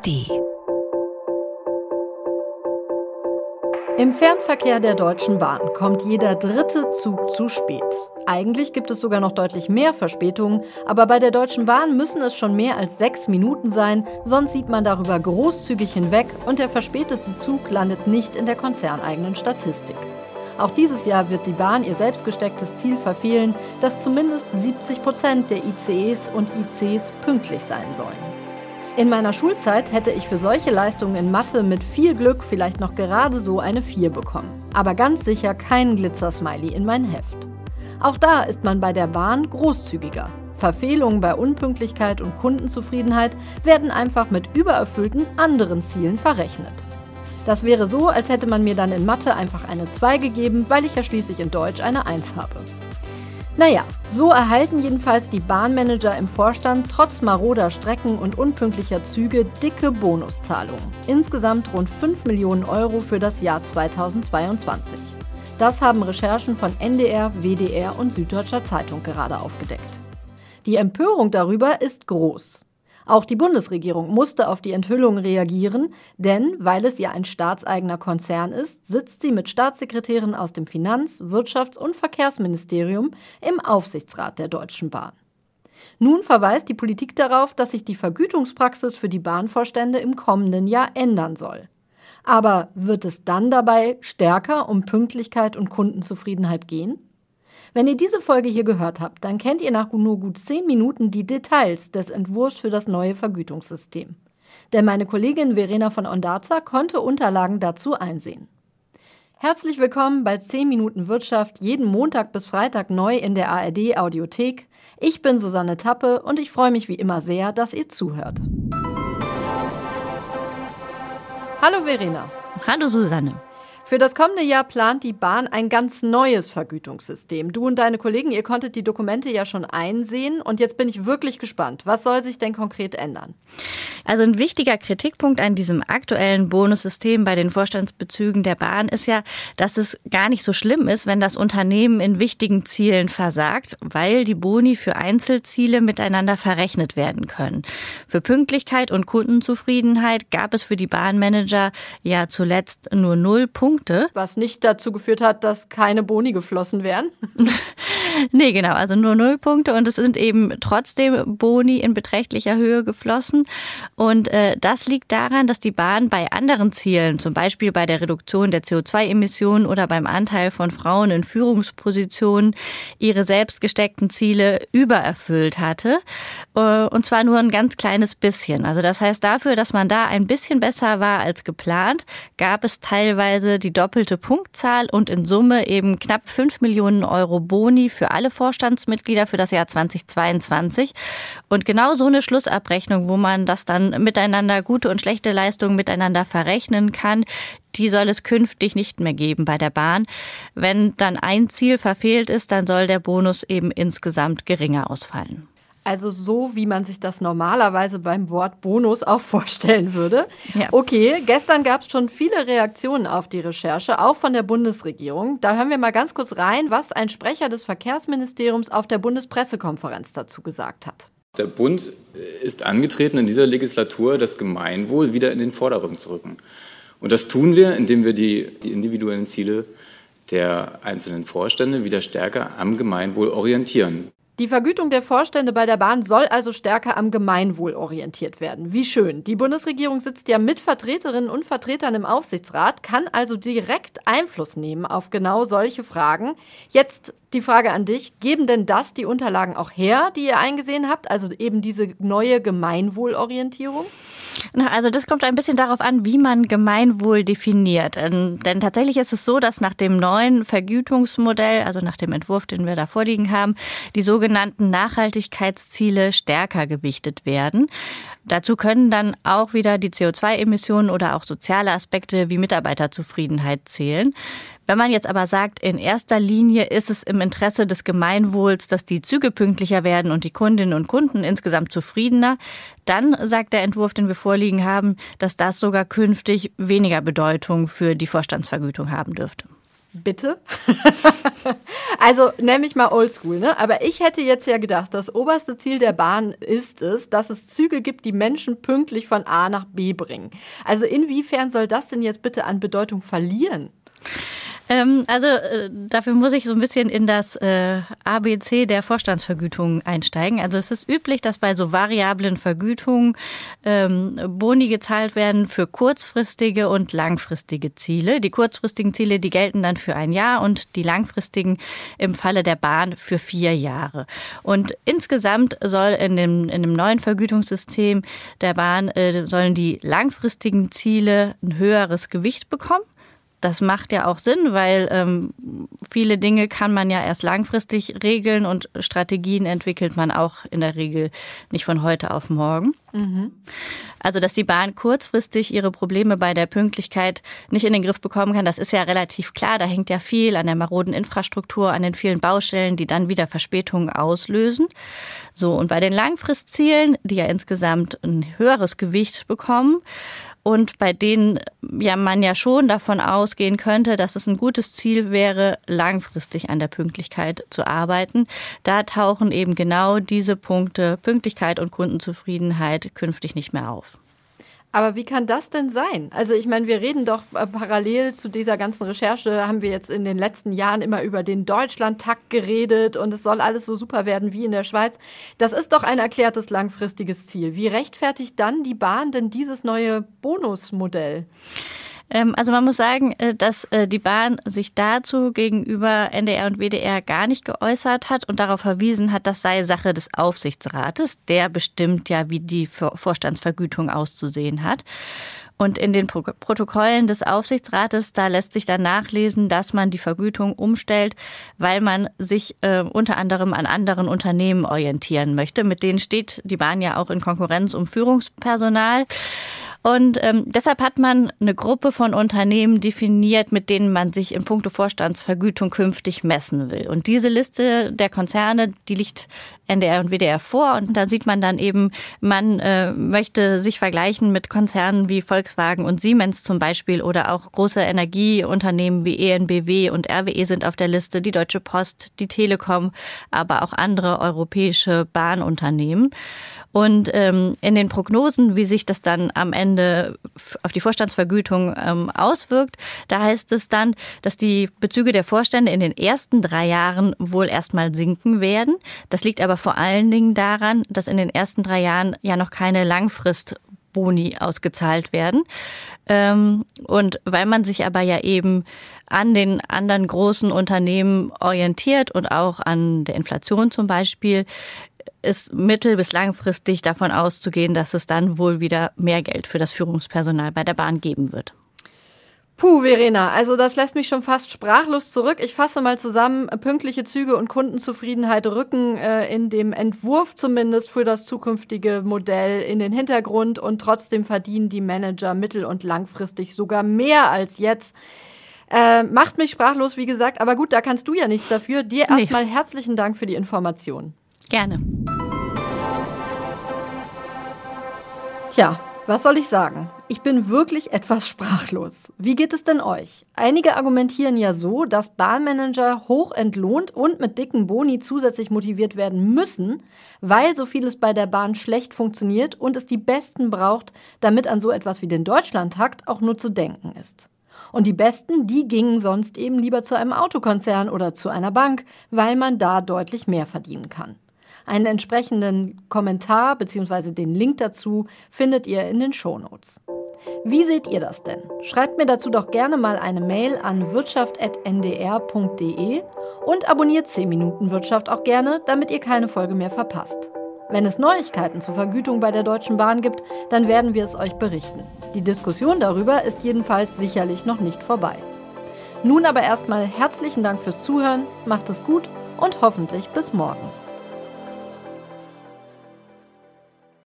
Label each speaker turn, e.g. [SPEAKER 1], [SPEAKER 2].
[SPEAKER 1] ARD.
[SPEAKER 2] Im Fernverkehr der Deutschen Bahn kommt jeder dritte Zug zu spät. Eigentlich gibt es sogar noch deutlich mehr Verspätungen, aber bei der Deutschen Bahn müssen es schon mehr als sechs Minuten sein, sonst sieht man darüber großzügig hinweg und der verspätete Zug landet nicht in der konzerneigenen Statistik. Auch dieses Jahr wird die Bahn ihr selbst gestecktes Ziel verfehlen, dass zumindest 70 Prozent der ICEs und ICs pünktlich sein sollen. In meiner Schulzeit hätte ich für solche Leistungen in Mathe mit viel Glück vielleicht noch gerade so eine 4 bekommen. Aber ganz sicher keinen Glitzer-Smiley in mein Heft. Auch da ist man bei der Bahn großzügiger. Verfehlungen bei Unpünktlichkeit und Kundenzufriedenheit werden einfach mit übererfüllten anderen Zielen verrechnet. Das wäre so, als hätte man mir dann in Mathe einfach eine 2 gegeben, weil ich ja schließlich in Deutsch eine 1 habe. Naja, so erhalten jedenfalls die Bahnmanager im Vorstand trotz maroder Strecken und unpünktlicher Züge dicke Bonuszahlungen. Insgesamt rund 5 Millionen Euro für das Jahr 2022. Das haben Recherchen von NDR, WDR und Süddeutscher Zeitung gerade aufgedeckt. Die Empörung darüber ist groß. Auch die Bundesregierung musste auf die Enthüllung reagieren, denn weil es ja ein staatseigener Konzern ist, sitzt sie mit Staatssekretären aus dem Finanz-, Wirtschafts- und Verkehrsministerium im Aufsichtsrat der Deutschen Bahn. Nun verweist die Politik darauf, dass sich die Vergütungspraxis für die Bahnvorstände im kommenden Jahr ändern soll. Aber wird es dann dabei stärker um Pünktlichkeit und Kundenzufriedenheit gehen? Wenn ihr diese Folge hier gehört habt, dann kennt ihr nach nur gut zehn Minuten die Details des Entwurfs für das neue Vergütungssystem. Denn meine Kollegin Verena von Ondarza konnte Unterlagen dazu einsehen. Herzlich willkommen bei 10 Minuten Wirtschaft, jeden Montag bis Freitag neu in der ARD Audiothek. Ich bin Susanne Tappe und ich freue mich wie immer sehr, dass ihr zuhört. Hallo Verena.
[SPEAKER 3] Hallo Susanne.
[SPEAKER 2] Für das kommende Jahr plant die Bahn ein ganz neues Vergütungssystem. Du und deine Kollegen, ihr konntet die Dokumente ja schon einsehen und jetzt bin ich wirklich gespannt. Was soll sich denn konkret ändern?
[SPEAKER 3] Also ein wichtiger Kritikpunkt an diesem aktuellen Bonussystem bei den Vorstandsbezügen der Bahn ist ja, dass es gar nicht so schlimm ist, wenn das Unternehmen in wichtigen Zielen versagt, weil die Boni für Einzelziele miteinander verrechnet werden können. Für Pünktlichkeit und Kundenzufriedenheit gab es für die Bahnmanager ja zuletzt nur null Punkte
[SPEAKER 2] Punkte. Was nicht dazu geführt hat, dass keine Boni geflossen wären.
[SPEAKER 3] nee, genau, also nur null Punkte und es sind eben trotzdem Boni in beträchtlicher Höhe geflossen. Und äh, das liegt daran, dass die Bahn bei anderen Zielen, zum Beispiel bei der Reduktion der CO2-Emissionen oder beim Anteil von Frauen in Führungspositionen, ihre selbst gesteckten Ziele übererfüllt hatte. Äh, und zwar nur ein ganz kleines bisschen. Also das heißt, dafür, dass man da ein bisschen besser war als geplant, gab es teilweise die doppelte Punktzahl und in Summe eben knapp fünf Millionen Euro Boni für alle Vorstandsmitglieder für das Jahr 2022. Und genau so eine Schlussabrechnung, wo man das dann miteinander gute und schlechte Leistungen miteinander verrechnen kann, die soll es künftig nicht mehr geben bei der Bahn. Wenn dann ein Ziel verfehlt ist, dann soll der Bonus eben insgesamt geringer ausfallen.
[SPEAKER 2] Also so, wie man sich das normalerweise beim Wort Bonus auch vorstellen würde. Ja. Okay, gestern gab es schon viele Reaktionen auf die Recherche, auch von der Bundesregierung. Da hören wir mal ganz kurz rein, was ein Sprecher des Verkehrsministeriums auf der Bundespressekonferenz dazu gesagt hat.
[SPEAKER 4] Der Bund ist angetreten, in dieser Legislatur das Gemeinwohl wieder in den Vordergrund zu rücken. Und das tun wir, indem wir die, die individuellen Ziele der einzelnen Vorstände wieder stärker am Gemeinwohl orientieren.
[SPEAKER 2] Die Vergütung der Vorstände bei der Bahn soll also stärker am Gemeinwohl orientiert werden. Wie schön. Die Bundesregierung sitzt ja mit Vertreterinnen und Vertretern im Aufsichtsrat, kann also direkt Einfluss nehmen auf genau solche Fragen. Jetzt die Frage an dich, geben denn das die Unterlagen auch her, die ihr eingesehen habt? Also eben diese neue Gemeinwohlorientierung?
[SPEAKER 3] Also das kommt ein bisschen darauf an, wie man Gemeinwohl definiert. Ähm, denn tatsächlich ist es so, dass nach dem neuen Vergütungsmodell, also nach dem Entwurf, den wir da vorliegen haben, die sogenannten Nachhaltigkeitsziele stärker gewichtet werden. Dazu können dann auch wieder die CO2-Emissionen oder auch soziale Aspekte wie Mitarbeiterzufriedenheit zählen. Wenn man jetzt aber sagt, in erster Linie ist es im Interesse des Gemeinwohls, dass die Züge pünktlicher werden und die Kundinnen und Kunden insgesamt zufriedener, dann sagt der Entwurf, den wir vorliegen haben, dass das sogar künftig weniger Bedeutung für die Vorstandsvergütung haben dürfte.
[SPEAKER 2] Bitte? also nämlich mal oldschool, ne? Aber ich hätte jetzt ja gedacht, das oberste Ziel der Bahn ist es, dass es Züge gibt, die Menschen pünktlich von A nach B bringen. Also inwiefern soll das denn jetzt bitte an Bedeutung verlieren?
[SPEAKER 3] Ähm, also äh, dafür muss ich so ein bisschen in das äh, ABC der Vorstandsvergütung einsteigen. Also es ist üblich, dass bei so variablen Vergütungen ähm, Boni gezahlt werden für kurzfristige und langfristige Ziele. Die kurzfristigen Ziele, die gelten dann für ein Jahr und die langfristigen im Falle der Bahn für vier Jahre. Und insgesamt soll in dem, in dem neuen Vergütungssystem der Bahn äh, sollen die langfristigen Ziele ein höheres Gewicht bekommen das macht ja auch Sinn, weil ähm, viele Dinge kann man ja erst langfristig regeln und Strategien entwickelt man auch in der Regel nicht von heute auf morgen. Mhm. Also, dass die Bahn kurzfristig ihre Probleme bei der Pünktlichkeit nicht in den Griff bekommen kann, das ist ja relativ klar. Da hängt ja viel an der maroden Infrastruktur, an den vielen Baustellen, die dann wieder Verspätungen auslösen. So, und bei den Langfristzielen, die ja insgesamt ein höheres Gewicht bekommen, und bei denen ja man ja schon davon ausgehen könnte, dass es ein gutes Ziel wäre, langfristig an der Pünktlichkeit zu arbeiten. Da tauchen eben genau diese Punkte Pünktlichkeit und Kundenzufriedenheit künftig nicht mehr auf.
[SPEAKER 2] Aber wie kann das denn sein? Also ich meine, wir reden doch äh, parallel zu dieser ganzen Recherche, haben wir jetzt in den letzten Jahren immer über den Deutschlandtakt geredet und es soll alles so super werden wie in der Schweiz. Das ist doch ein erklärtes langfristiges Ziel. Wie rechtfertigt dann die Bahn denn dieses neue Bonusmodell?
[SPEAKER 3] Ähm, also man muss sagen, äh, dass äh, die Bahn sich dazu gegenüber NDR und WDR gar nicht geäußert hat und darauf verwiesen hat, das sei Sache des Aufsichtsrates. Der bestimmt ja, wie die Vorstandsvergütung auszusehen hat. Und in den Protokollen des Aufsichtsrates, da lässt sich dann nachlesen, dass man die Vergütung umstellt, weil man sich äh, unter anderem an anderen Unternehmen orientieren möchte. Mit denen steht die Bahn ja auch in Konkurrenz um Führungspersonal. Und ähm, deshalb hat man eine Gruppe von Unternehmen definiert, mit denen man sich in puncto Vorstandsvergütung künftig messen will. Und diese Liste der Konzerne, die liegt NDR und WDR vor. Und da sieht man dann eben, man äh, möchte sich vergleichen mit Konzernen wie Volkswagen und Siemens zum Beispiel oder auch große Energieunternehmen wie ENBW und RWE sind auf der Liste, die Deutsche Post, die Telekom, aber auch andere europäische Bahnunternehmen. Und ähm, in den Prognosen, wie sich das dann am Ende auf die Vorstandsvergütung ähm, auswirkt, da heißt es dann, dass die Bezüge der Vorstände in den ersten drei Jahren wohl erstmal sinken werden. Das liegt aber vor allen Dingen daran, dass in den ersten drei Jahren ja noch keine Langfrist Boni ausgezahlt werden. Ähm, und weil man sich aber ja eben an den anderen großen Unternehmen orientiert und auch an der Inflation zum Beispiel, ist mittel- bis langfristig davon auszugehen, dass es dann wohl wieder mehr Geld für das Führungspersonal bei der Bahn geben wird.
[SPEAKER 2] Puh, Verena, also das lässt mich schon fast sprachlos zurück. Ich fasse mal zusammen, pünktliche Züge und Kundenzufriedenheit rücken äh, in dem Entwurf zumindest für das zukünftige Modell in den Hintergrund und trotzdem verdienen die Manager mittel- und langfristig sogar mehr als jetzt. Äh, macht mich sprachlos, wie gesagt, aber gut, da kannst du ja nichts dafür. Dir erstmal nee. herzlichen Dank für die Information.
[SPEAKER 3] Gerne.
[SPEAKER 2] Tja, was soll ich sagen? Ich bin wirklich etwas sprachlos. Wie geht es denn euch? Einige argumentieren ja so, dass Bahnmanager hoch entlohnt und mit dicken Boni zusätzlich motiviert werden müssen, weil so vieles bei der Bahn schlecht funktioniert und es die Besten braucht, damit an so etwas wie den Deutschlandtakt auch nur zu denken ist. Und die Besten, die gingen sonst eben lieber zu einem Autokonzern oder zu einer Bank, weil man da deutlich mehr verdienen kann. Einen entsprechenden Kommentar bzw. den Link dazu findet ihr in den Shownotes. Wie seht ihr das denn? Schreibt mir dazu doch gerne mal eine Mail an wirtschaft.ndr.de und abonniert 10 Minuten Wirtschaft auch gerne, damit ihr keine Folge mehr verpasst. Wenn es Neuigkeiten zur Vergütung bei der Deutschen Bahn gibt, dann werden wir es euch berichten. Die Diskussion darüber ist jedenfalls sicherlich noch nicht vorbei. Nun aber erstmal herzlichen Dank fürs Zuhören, macht es gut und hoffentlich bis morgen.